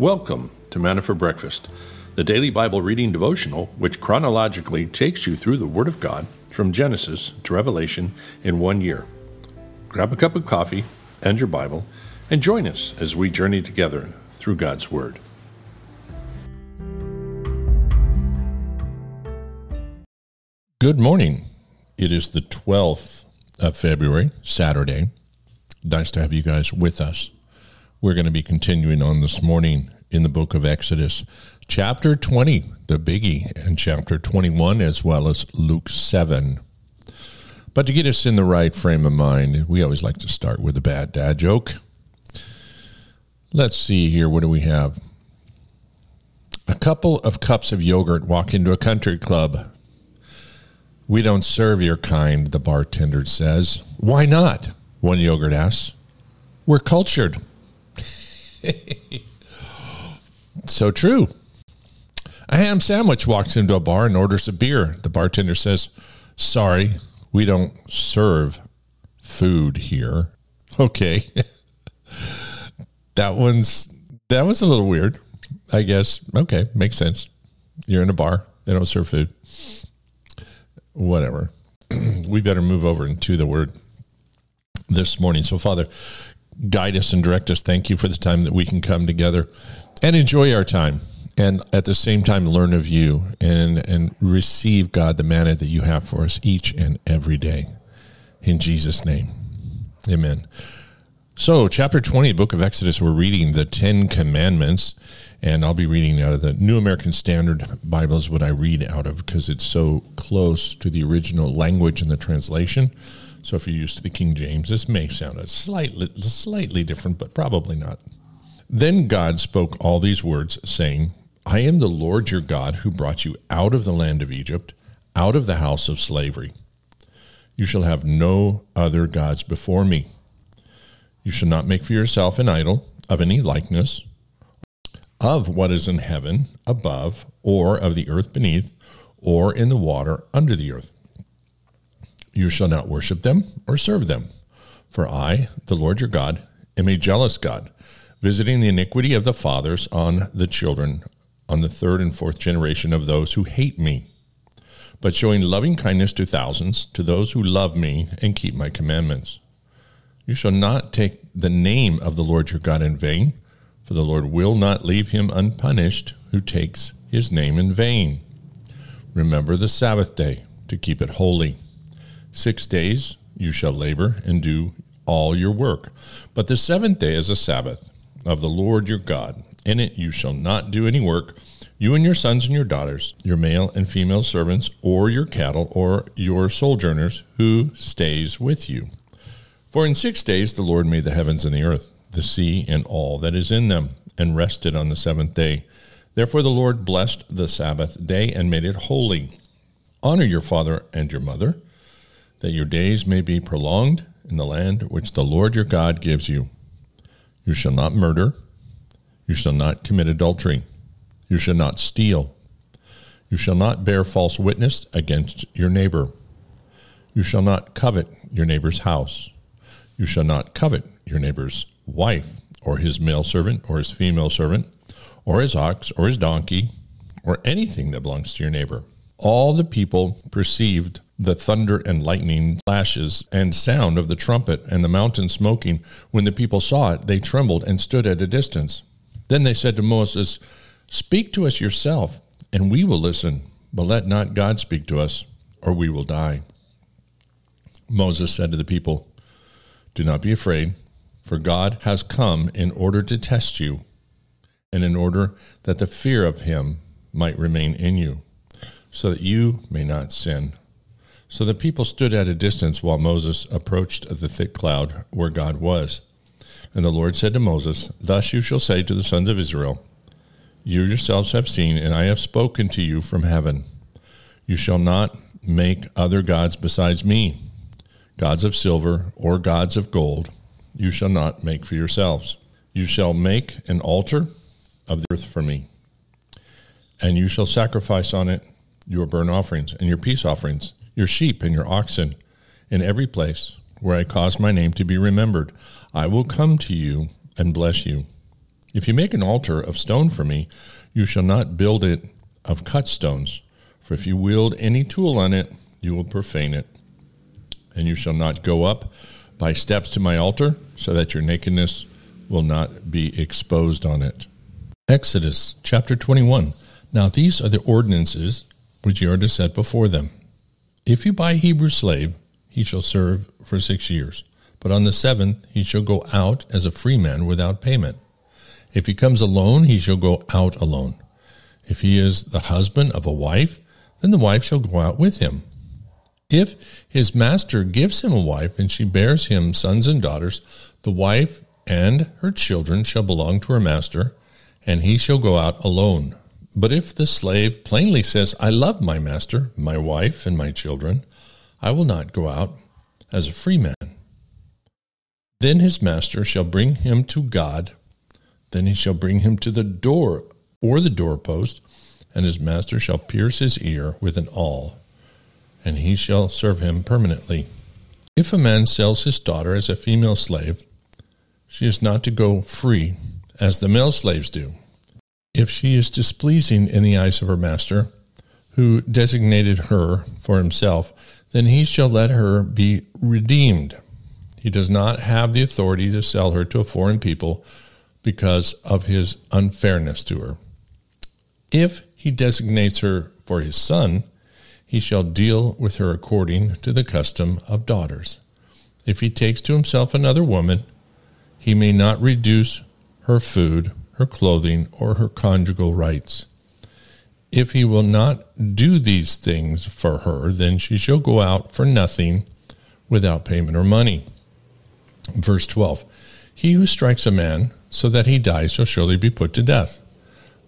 Welcome to Manna for Breakfast, the daily Bible reading devotional which chronologically takes you through the Word of God from Genesis to Revelation in one year. Grab a cup of coffee and your Bible and join us as we journey together through God's Word. Good morning. It is the 12th of February, Saturday. Nice to have you guys with us. We're going to be continuing on this morning in the book of Exodus, chapter 20, the biggie, and chapter 21, as well as Luke 7. But to get us in the right frame of mind, we always like to start with a bad dad joke. Let's see here. What do we have? A couple of cups of yogurt walk into a country club. We don't serve your kind, the bartender says. Why not? One yogurt asks. We're cultured. so true. A ham sandwich walks into a bar and orders a beer. The bartender says, Sorry, we don't serve food here. Okay. that one's that was a little weird. I guess. Okay, makes sense. You're in a bar, they don't serve food. Whatever. we better move over into the word this morning. So, Father, guide us and direct us. Thank you for the time that we can come together and enjoy our time and at the same time learn of you and and receive God the manna that you have for us each and every day. In Jesus name. Amen. So, chapter 20, book of Exodus, we're reading the 10 commandments and I'll be reading out of the New American Standard Bible is what I read out of because it's so close to the original language and the translation. So if you're used to the King James, this may sound a slightly, slightly different, but probably not. Then God spoke all these words, saying, I am the Lord your God who brought you out of the land of Egypt, out of the house of slavery. You shall have no other gods before me. You shall not make for yourself an idol of any likeness of what is in heaven above, or of the earth beneath, or in the water under the earth. You shall not worship them or serve them. For I, the Lord your God, am a jealous God, visiting the iniquity of the fathers on the children, on the third and fourth generation of those who hate me, but showing loving kindness to thousands, to those who love me and keep my commandments. You shall not take the name of the Lord your God in vain, for the Lord will not leave him unpunished who takes his name in vain. Remember the Sabbath day to keep it holy. Six days you shall labor and do all your work. But the seventh day is a Sabbath of the Lord your God. In it you shall not do any work, you and your sons and your daughters, your male and female servants, or your cattle, or your sojourners who stays with you. For in six days the Lord made the heavens and the earth, the sea and all that is in them, and rested on the seventh day. Therefore the Lord blessed the Sabbath day and made it holy. Honor your father and your mother that your days may be prolonged in the land which the Lord your God gives you. You shall not murder. You shall not commit adultery. You shall not steal. You shall not bear false witness against your neighbor. You shall not covet your neighbor's house. You shall not covet your neighbor's wife, or his male servant, or his female servant, or his ox, or his donkey, or anything that belongs to your neighbor. All the people perceived the thunder and lightning flashes and sound of the trumpet and the mountain smoking. When the people saw it, they trembled and stood at a distance. Then they said to Moses, Speak to us yourself, and we will listen, but let not God speak to us, or we will die. Moses said to the people, Do not be afraid, for God has come in order to test you, and in order that the fear of him might remain in you so that you may not sin. So the people stood at a distance while Moses approached the thick cloud where God was. And the Lord said to Moses, Thus you shall say to the sons of Israel, You yourselves have seen, and I have spoken to you from heaven. You shall not make other gods besides me, gods of silver or gods of gold. You shall not make for yourselves. You shall make an altar of the earth for me, and you shall sacrifice on it your burnt offerings and your peace offerings, your sheep and your oxen, in every place where I cause my name to be remembered. I will come to you and bless you. If you make an altar of stone for me, you shall not build it of cut stones, for if you wield any tool on it, you will profane it. And you shall not go up by steps to my altar, so that your nakedness will not be exposed on it. Exodus chapter 21. Now these are the ordinances which you are to set before them. If you buy a Hebrew slave, he shall serve for six years. But on the seventh he shall go out as a free man without payment. If he comes alone, he shall go out alone. If he is the husband of a wife, then the wife shall go out with him. If his master gives him a wife, and she bears him sons and daughters, the wife and her children shall belong to her master, and he shall go out alone. But if the slave plainly says, I love my master, my wife, and my children, I will not go out as a free man. Then his master shall bring him to God. Then he shall bring him to the door or the doorpost, and his master shall pierce his ear with an awl, and he shall serve him permanently. If a man sells his daughter as a female slave, she is not to go free, as the male slaves do. If she is displeasing in the eyes of her master, who designated her for himself, then he shall let her be redeemed. He does not have the authority to sell her to a foreign people because of his unfairness to her. If he designates her for his son, he shall deal with her according to the custom of daughters. If he takes to himself another woman, he may not reduce her food, her clothing, or her conjugal rights. If he will not do these things for her, then she shall go out for nothing without payment or money. Verse 12 He who strikes a man so that he dies shall surely be put to death.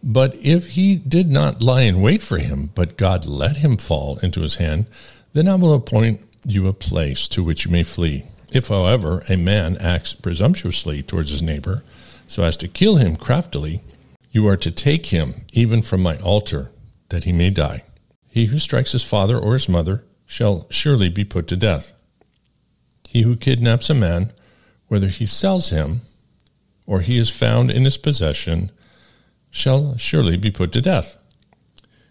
But if he did not lie in wait for him, but God let him fall into his hand, then I will appoint you a place to which you may flee. If, however, a man acts presumptuously towards his neighbor, so as to kill him craftily, you are to take him even from my altar, that he may die. He who strikes his father or his mother shall surely be put to death. He who kidnaps a man, whether he sells him or he is found in his possession, shall surely be put to death.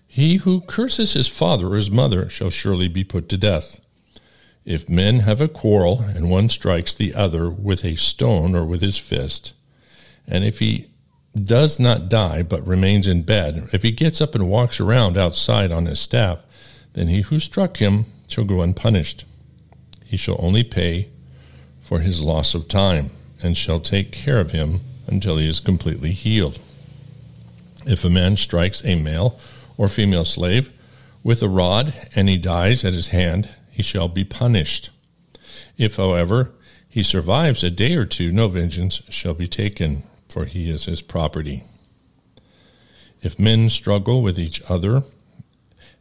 He who curses his father or his mother shall surely be put to death. If men have a quarrel and one strikes the other with a stone or with his fist, and if he does not die but remains in bed, if he gets up and walks around outside on his staff, then he who struck him shall go unpunished. He shall only pay for his loss of time, and shall take care of him until he is completely healed. If a man strikes a male or female slave with a rod, and he dies at his hand, he shall be punished. If, however, he survives a day or two, no vengeance shall be taken for he is his property. If men struggle with each other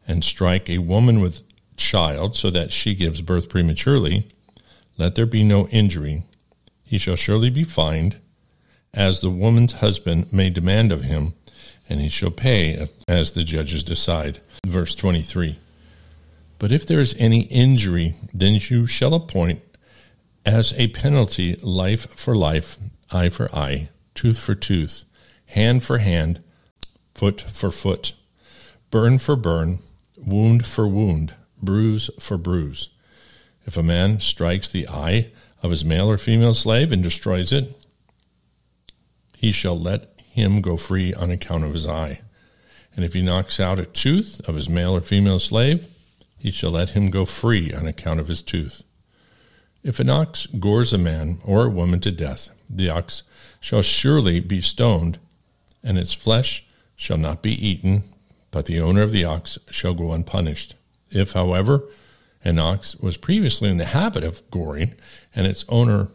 and strike a woman with child so that she gives birth prematurely, let there be no injury. He shall surely be fined, as the woman's husband may demand of him, and he shall pay as the judges decide. Verse 23 But if there is any injury, then you shall appoint as a penalty life for life, eye for eye tooth for tooth, hand for hand, foot for foot, burn for burn, wound for wound, bruise for bruise. If a man strikes the eye of his male or female slave and destroys it, he shall let him go free on account of his eye. And if he knocks out a tooth of his male or female slave, he shall let him go free on account of his tooth. If an ox gores a man or a woman to death, the ox shall surely be stoned, and its flesh shall not be eaten, but the owner of the ox shall go unpunished. If, however, an ox was previously in the habit of goring, and its owner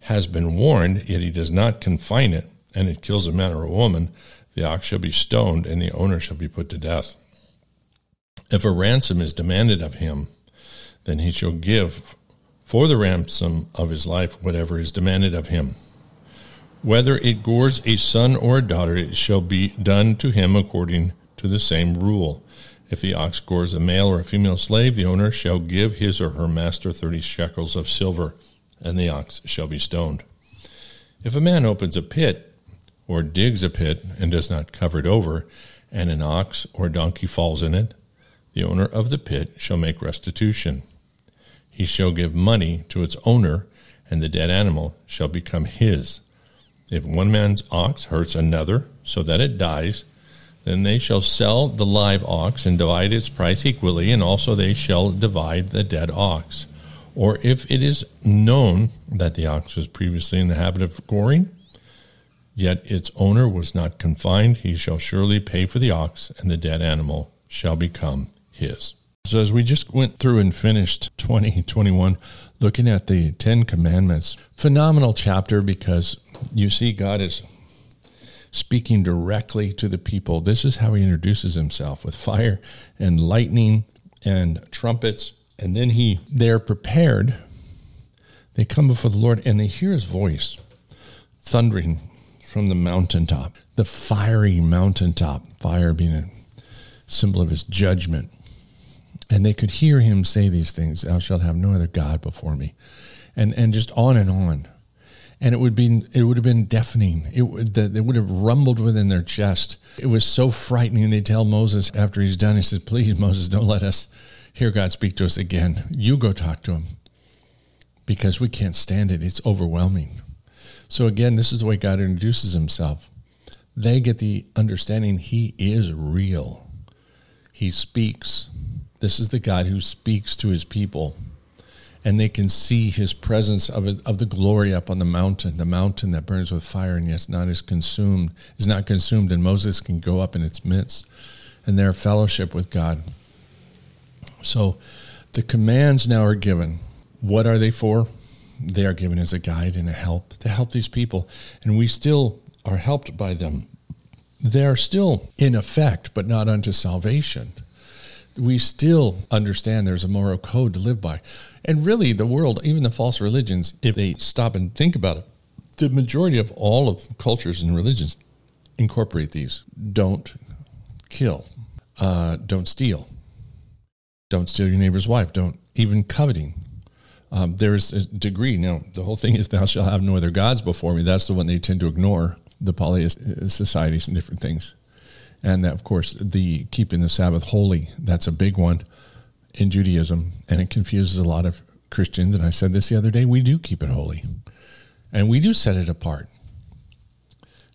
has been warned, yet he does not confine it, and it kills a man or a woman, the ox shall be stoned, and the owner shall be put to death. If a ransom is demanded of him, then he shall give for the ransom of his life whatever is demanded of him. Whether it gores a son or a daughter, it shall be done to him according to the same rule. If the ox gores a male or a female slave, the owner shall give his or her master thirty shekels of silver, and the ox shall be stoned. If a man opens a pit or digs a pit and does not cover it over, and an ox or donkey falls in it, the owner of the pit shall make restitution. He shall give money to its owner, and the dead animal shall become his. If one man's ox hurts another so that it dies, then they shall sell the live ox and divide its price equally, and also they shall divide the dead ox. Or if it is known that the ox was previously in the habit of goring, yet its owner was not confined, he shall surely pay for the ox, and the dead animal shall become his. So, as we just went through and finished 2021, looking at the Ten Commandments, phenomenal chapter because you see God is speaking directly to the people. This is how he introduces himself with fire and lightning and trumpets. And then he they're prepared. They come before the Lord and they hear his voice thundering from the mountaintop, the fiery mountaintop, fire being a symbol of his judgment. And they could hear him say these things, Thou shalt have no other God before me. And and just on and on and it would be it would have been deafening. It would it would have rumbled within their chest. It was so frightening. They tell Moses after he's done, he says, "Please, Moses, don't let us hear God speak to us again. You go talk to him because we can't stand it. It's overwhelming." So again, this is the way God introduces himself. They get the understanding he is real. He speaks. This is the God who speaks to his people and they can see his presence of, of the glory up on the mountain, the mountain that burns with fire and yet not is consumed, is not consumed, and Moses can go up in its midst, and their fellowship with God. So the commands now are given. What are they for? They are given as a guide and a help to help these people, and we still are helped by them. They are still in effect, but not unto salvation we still understand there's a moral code to live by. And really, the world, even the false religions, if they stop and think about it, the majority of all of cultures and religions incorporate these. Don't kill. Uh, don't steal. Don't steal your neighbor's wife. Don't even coveting. Um, there's a degree. Now, the whole thing is, thou shalt have no other gods before me. That's the one they tend to ignore, the polytheist societies and different things. And of course, the keeping the Sabbath holy, that's a big one in Judaism. And it confuses a lot of Christians. And I said this the other day we do keep it holy, and we do set it apart.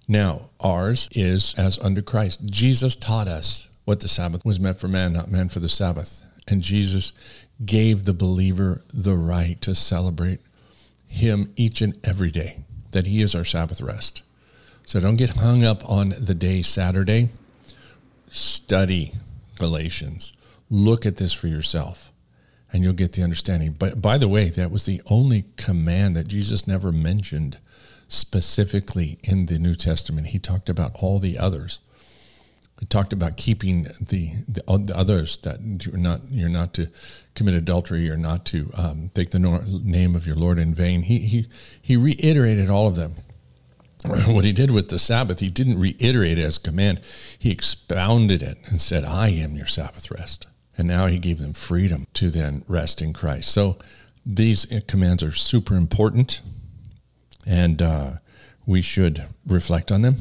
Now, ours is as under Christ. Jesus taught us what the Sabbath was meant for man, not man for the Sabbath. And Jesus gave the believer the right to celebrate him each and every day, that he is our Sabbath rest. So don't get hung up on the day Saturday study Galatians. Look at this for yourself and you'll get the understanding. But by the way, that was the only command that Jesus never mentioned specifically in the New Testament. He talked about all the others. He talked about keeping the, the, the others that you're not you're not to commit adultery, you're not to um, take the name of your Lord in vain. He he he reiterated all of them. What he did with the Sabbath, he didn't reiterate it as command. He expounded it and said, I am your Sabbath rest. And now he gave them freedom to then rest in Christ. So these commands are super important, and uh, we should reflect on them,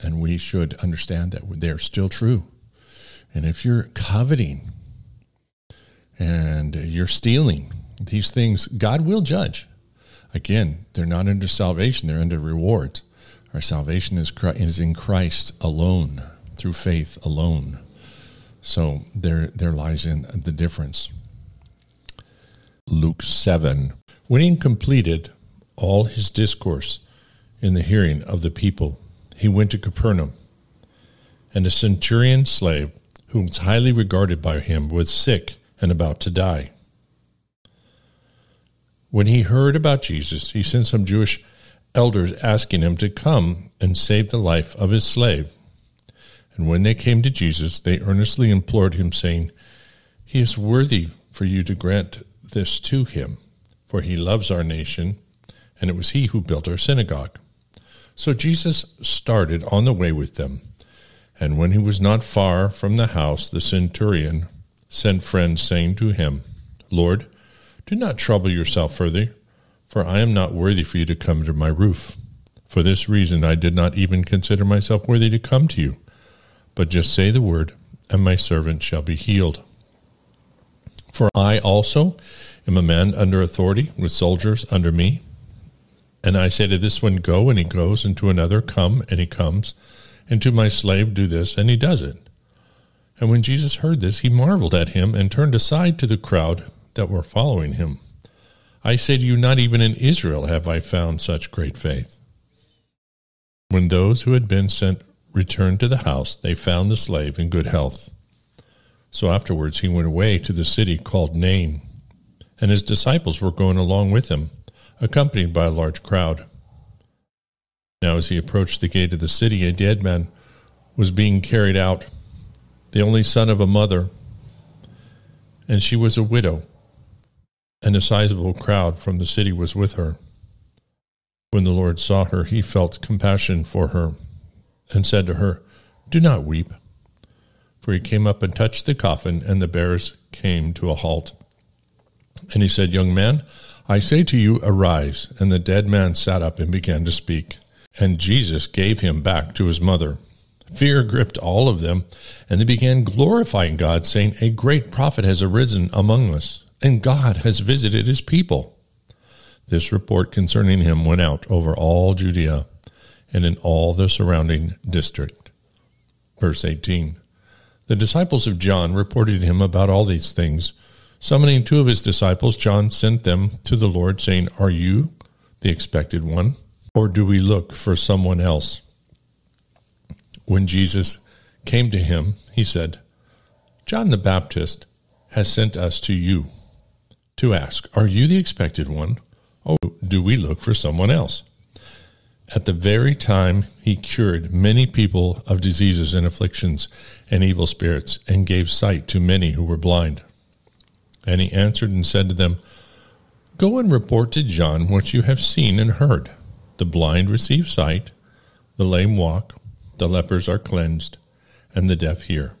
and we should understand that they're still true. And if you're coveting and you're stealing, these things, God will judge. Again, they're not under salvation, they're under rewards. Our salvation is, is in Christ alone, through faith alone. So there, there lies in the difference. Luke 7. When he completed all his discourse in the hearing of the people, he went to Capernaum. And a centurion slave, who was highly regarded by him, was sick and about to die. When he heard about Jesus, he sent some Jewish elders asking him to come and save the life of his slave. And when they came to Jesus, they earnestly implored him, saying, He is worthy for you to grant this to him, for he loves our nation, and it was he who built our synagogue. So Jesus started on the way with them. And when he was not far from the house, the centurion sent friends, saying to him, Lord, do not trouble yourself further for I am not worthy for you to come under my roof. For this reason I did not even consider myself worthy to come to you, but just say the word, and my servant shall be healed. For I also am a man under authority, with soldiers under me. And I say to this one, Go, and he goes, and to another, Come, and he comes, and to my slave, Do this, and he does it. And when Jesus heard this, he marveled at him, and turned aside to the crowd that were following him. I say to you, not even in Israel have I found such great faith. When those who had been sent returned to the house, they found the slave in good health. So afterwards he went away to the city called Nain, and his disciples were going along with him, accompanied by a large crowd. Now, as he approached the gate of the city, a dead man was being carried out, the only son of a mother, and she was a widow, and a sizable crowd from the city was with her. When the Lord saw her, he felt compassion for her and said to her, Do not weep. For he came up and touched the coffin, and the bearers came to a halt. And he said, Young man, I say to you, arise. And the dead man sat up and began to speak. And Jesus gave him back to his mother. Fear gripped all of them, and they began glorifying God, saying, A great prophet has arisen among us, and God has visited his people. This report concerning him went out over all Judea and in all the surrounding district. Verse 18 The disciples of John reported him about all these things. Summoning two of his disciples, John sent them to the Lord, saying, Are you the expected one, or do we look for someone else? When Jesus came to him, he said, John the Baptist has sent us to you to ask, Are you the expected one? Or do we look for someone else? At the very time he cured many people of diseases and afflictions and evil spirits, and gave sight to many who were blind. And he answered and said to them, Go and report to John what you have seen and heard. The blind receive sight, the lame walk, the lepers are cleansed, and the deaf hear.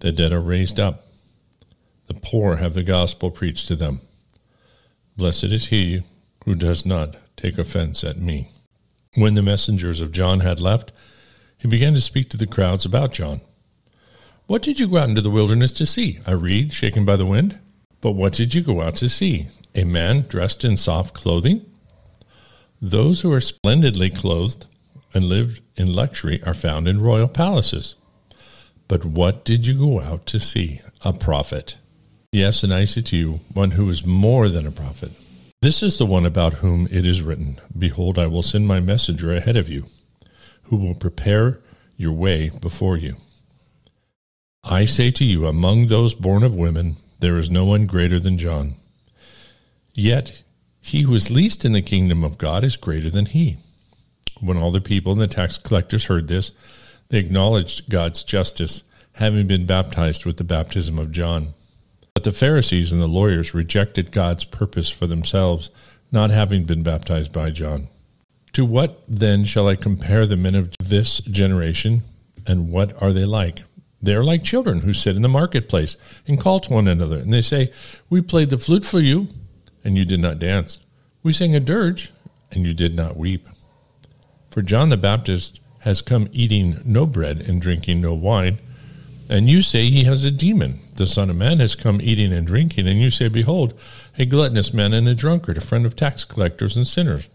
The dead are raised up, the poor have the gospel preached to them Blessed is he who does not take offense at me. When the messengers of John had left, he began to speak to the crowds about John. What did you go out into the wilderness to see? A reed shaken by the wind? But what did you go out to see? A man dressed in soft clothing? Those who are splendidly clothed and live in luxury are found in royal palaces. But what did you go out to see? A prophet. Yes, and I say to you, one who is more than a prophet. This is the one about whom it is written Behold, I will send my messenger ahead of you, who will prepare your way before you. I say to you, among those born of women, there is no one greater than John. Yet he who is least in the kingdom of God is greater than he. When all the people and the tax collectors heard this, they acknowledged God's justice, having been baptized with the baptism of John. The Pharisees and the lawyers rejected God's purpose for themselves, not having been baptized by John. To what then shall I compare the men of this generation, and what are they like? They are like children who sit in the marketplace and call to one another, and they say, We played the flute for you, and you did not dance. We sang a dirge, and you did not weep. For John the Baptist has come eating no bread and drinking no wine, and you say he has a demon. The Son of Man has come eating and drinking, and you say, Behold, a gluttonous man and a drunkard, a friend of tax collectors and sinners.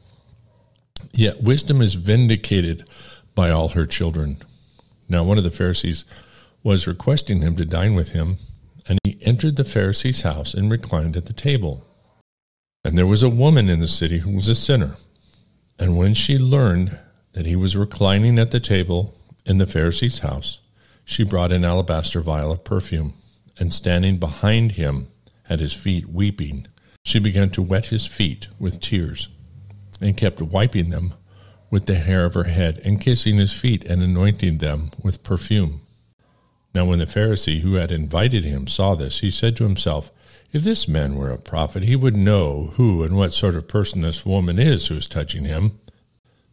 Yet wisdom is vindicated by all her children. Now, one of the Pharisees was requesting him to dine with him, and he entered the Pharisee's house and reclined at the table. And there was a woman in the city who was a sinner. And when she learned that he was reclining at the table in the Pharisee's house, she brought an alabaster vial of perfume, and standing behind him at his feet, weeping, she began to wet his feet with tears, and kept wiping them with the hair of her head, and kissing his feet and anointing them with perfume. Now, when the Pharisee who had invited him saw this, he said to himself, If this man were a prophet, he would know who and what sort of person this woman is who is touching him,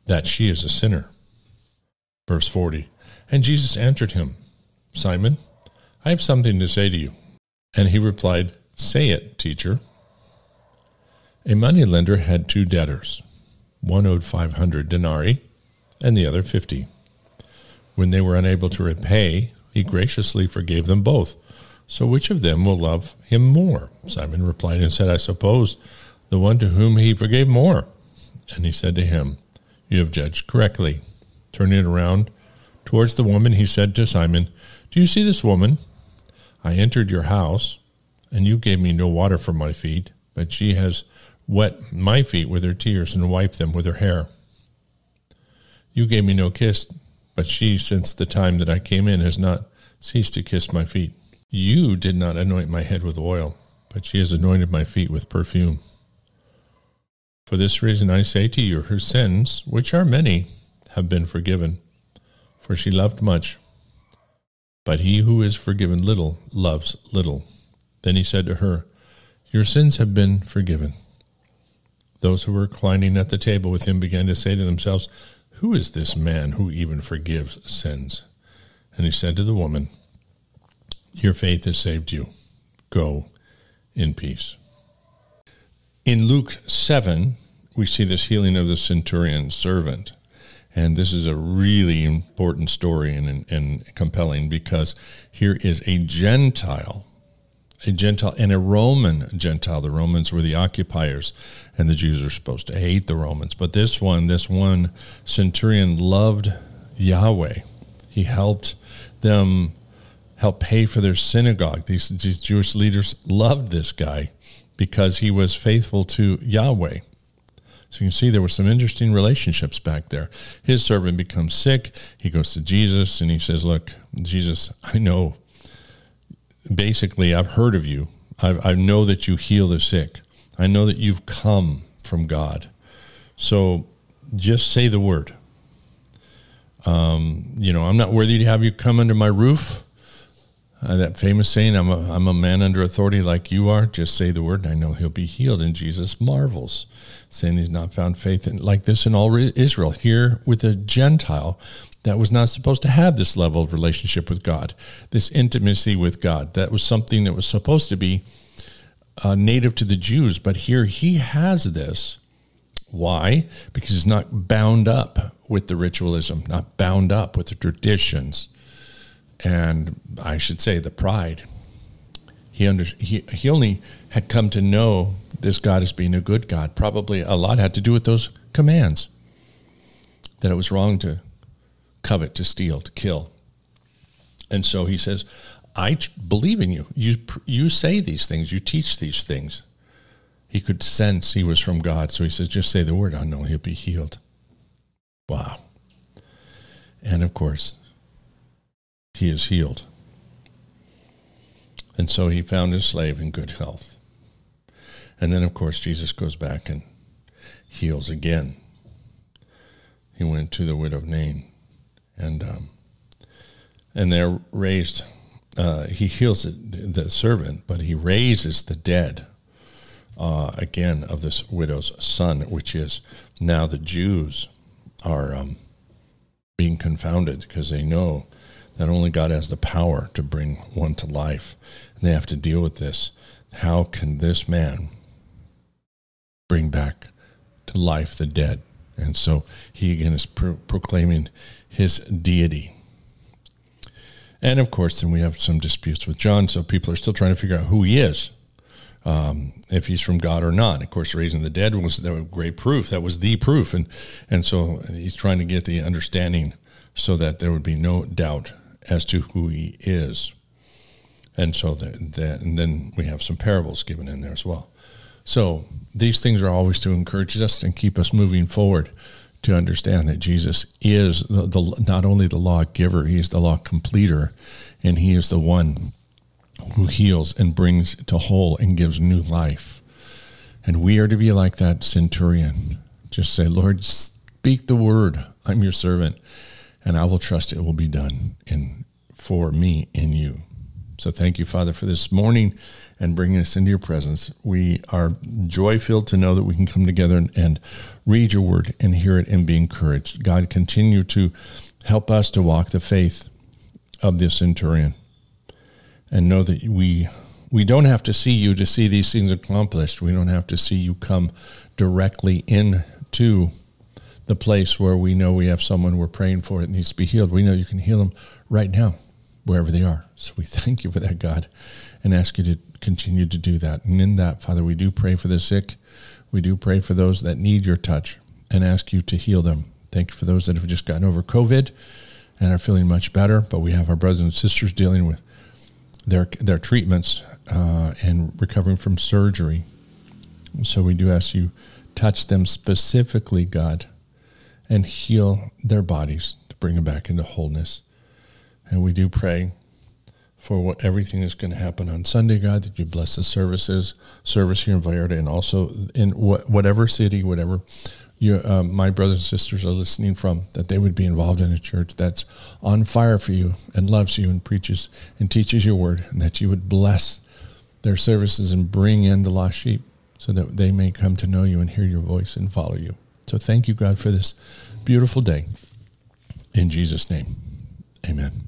that she is a sinner. Verse 40 And Jesus answered him, Simon, I have something to say to you. And he replied, Say it, teacher. A moneylender had two debtors. One owed 500 denarii and the other 50. When they were unable to repay, he graciously forgave them both. So which of them will love him more? Simon replied and said, I suppose the one to whom he forgave more. And he said to him, You have judged correctly. Turning it around towards the woman, he said to Simon, Do you see this woman? I entered your house, and you gave me no water for my feet, but she has wet my feet with her tears and wiped them with her hair. You gave me no kiss, but she, since the time that I came in, has not ceased to kiss my feet. You did not anoint my head with oil, but she has anointed my feet with perfume. For this reason I say to you, her sins, which are many, have been forgiven, for she loved much. But he who is forgiven little loves little. Then he said to her, Your sins have been forgiven. Those who were reclining at the table with him began to say to themselves, Who is this man who even forgives sins? And he said to the woman, Your faith has saved you. Go in peace. In Luke 7, we see this healing of the centurion's servant. And this is a really important story and, and compelling because here is a Gentile a Gentile and a Roman Gentile. The Romans were the occupiers, and the Jews are supposed to hate the Romans. But this one, this one centurion loved Yahweh. He helped them help pay for their synagogue. These, these Jewish leaders loved this guy because he was faithful to Yahweh. So you can see there were some interesting relationships back there. His servant becomes sick. He goes to Jesus and he says, Look, Jesus, I know basically, I've heard of you. I, I know that you heal the sick. I know that you've come from God. So just say the word. Um, you know, I'm not worthy to have you come under my roof. Uh, that famous saying, I'm a, I'm a man under authority like you are. Just say the word, and I know he'll be healed. And Jesus marvels, saying he's not found faith in, like this in all Israel. Here with a Gentile that was not supposed to have this level of relationship with God, this intimacy with God. That was something that was supposed to be uh, native to the Jews, but here he has this. Why? Because he's not bound up with the ritualism, not bound up with the traditions, and I should say the pride. He, under, he, he only had come to know this God as being a good God. Probably a lot had to do with those commands that it was wrong to covet, to steal, to kill. And so he says, I believe in you. You, you say these things, you teach these things. He could sense he was from God. So he says, just say the word, I know he'll be healed. Wow. And of course, he is healed. And so he found his slave in good health. And then, of course, Jesus goes back and heals again. He went to the widow of Nain and um, and they're raised. Uh, he heals the servant, but he raises the dead uh, again of this widow's son, which is now the Jews are um, being confounded because they know that only God has the power to bring one to life, and they have to deal with this. How can this man bring back to life the dead? And so he again is pro- proclaiming his deity. And of course, then we have some disputes with John, so people are still trying to figure out who he is, um, if he's from God or not. Of course, raising the dead was, was great proof. That was the proof, and and so he's trying to get the understanding so that there would be no doubt as to who he is. And so that, that and then we have some parables given in there as well. So these things are always to encourage us and keep us moving forward to understand that Jesus is the, the, not only the law giver, he is the law completer, and he is the one who heals and brings to whole and gives new life. And we are to be like that centurion. Just say, Lord, speak the word. I'm your servant, and I will trust it will be done in for me in you. So thank you, Father, for this morning and bringing us into your presence. We are joy filled to know that we can come together and, and, read your word and hear it and be encouraged. God, continue to help us to walk the faith of this centurion and know that we we don't have to see you to see these things accomplished. We don't have to see you come directly into the place where we know we have someone we're praying for that needs to be healed. We know you can heal them right now, wherever they are. So we thank you for that, God, and ask you to continue to do that. And in that, Father, we do pray for the sick. We do pray for those that need your touch and ask you to heal them. Thank you for those that have just gotten over COVID and are feeling much better. But we have our brothers and sisters dealing with their their treatments uh, and recovering from surgery. So we do ask you touch them specifically, God, and heal their bodies to bring them back into wholeness. And we do pray for what everything is going to happen on Sunday, God, that you bless the services, service here in Vallarta, and also in wh- whatever city, whatever you, um, my brothers and sisters are listening from, that they would be involved in a church that's on fire for you and loves you and preaches and teaches your word, and that you would bless their services and bring in the lost sheep so that they may come to know you and hear your voice and follow you. So thank you, God, for this beautiful day. In Jesus' name, amen.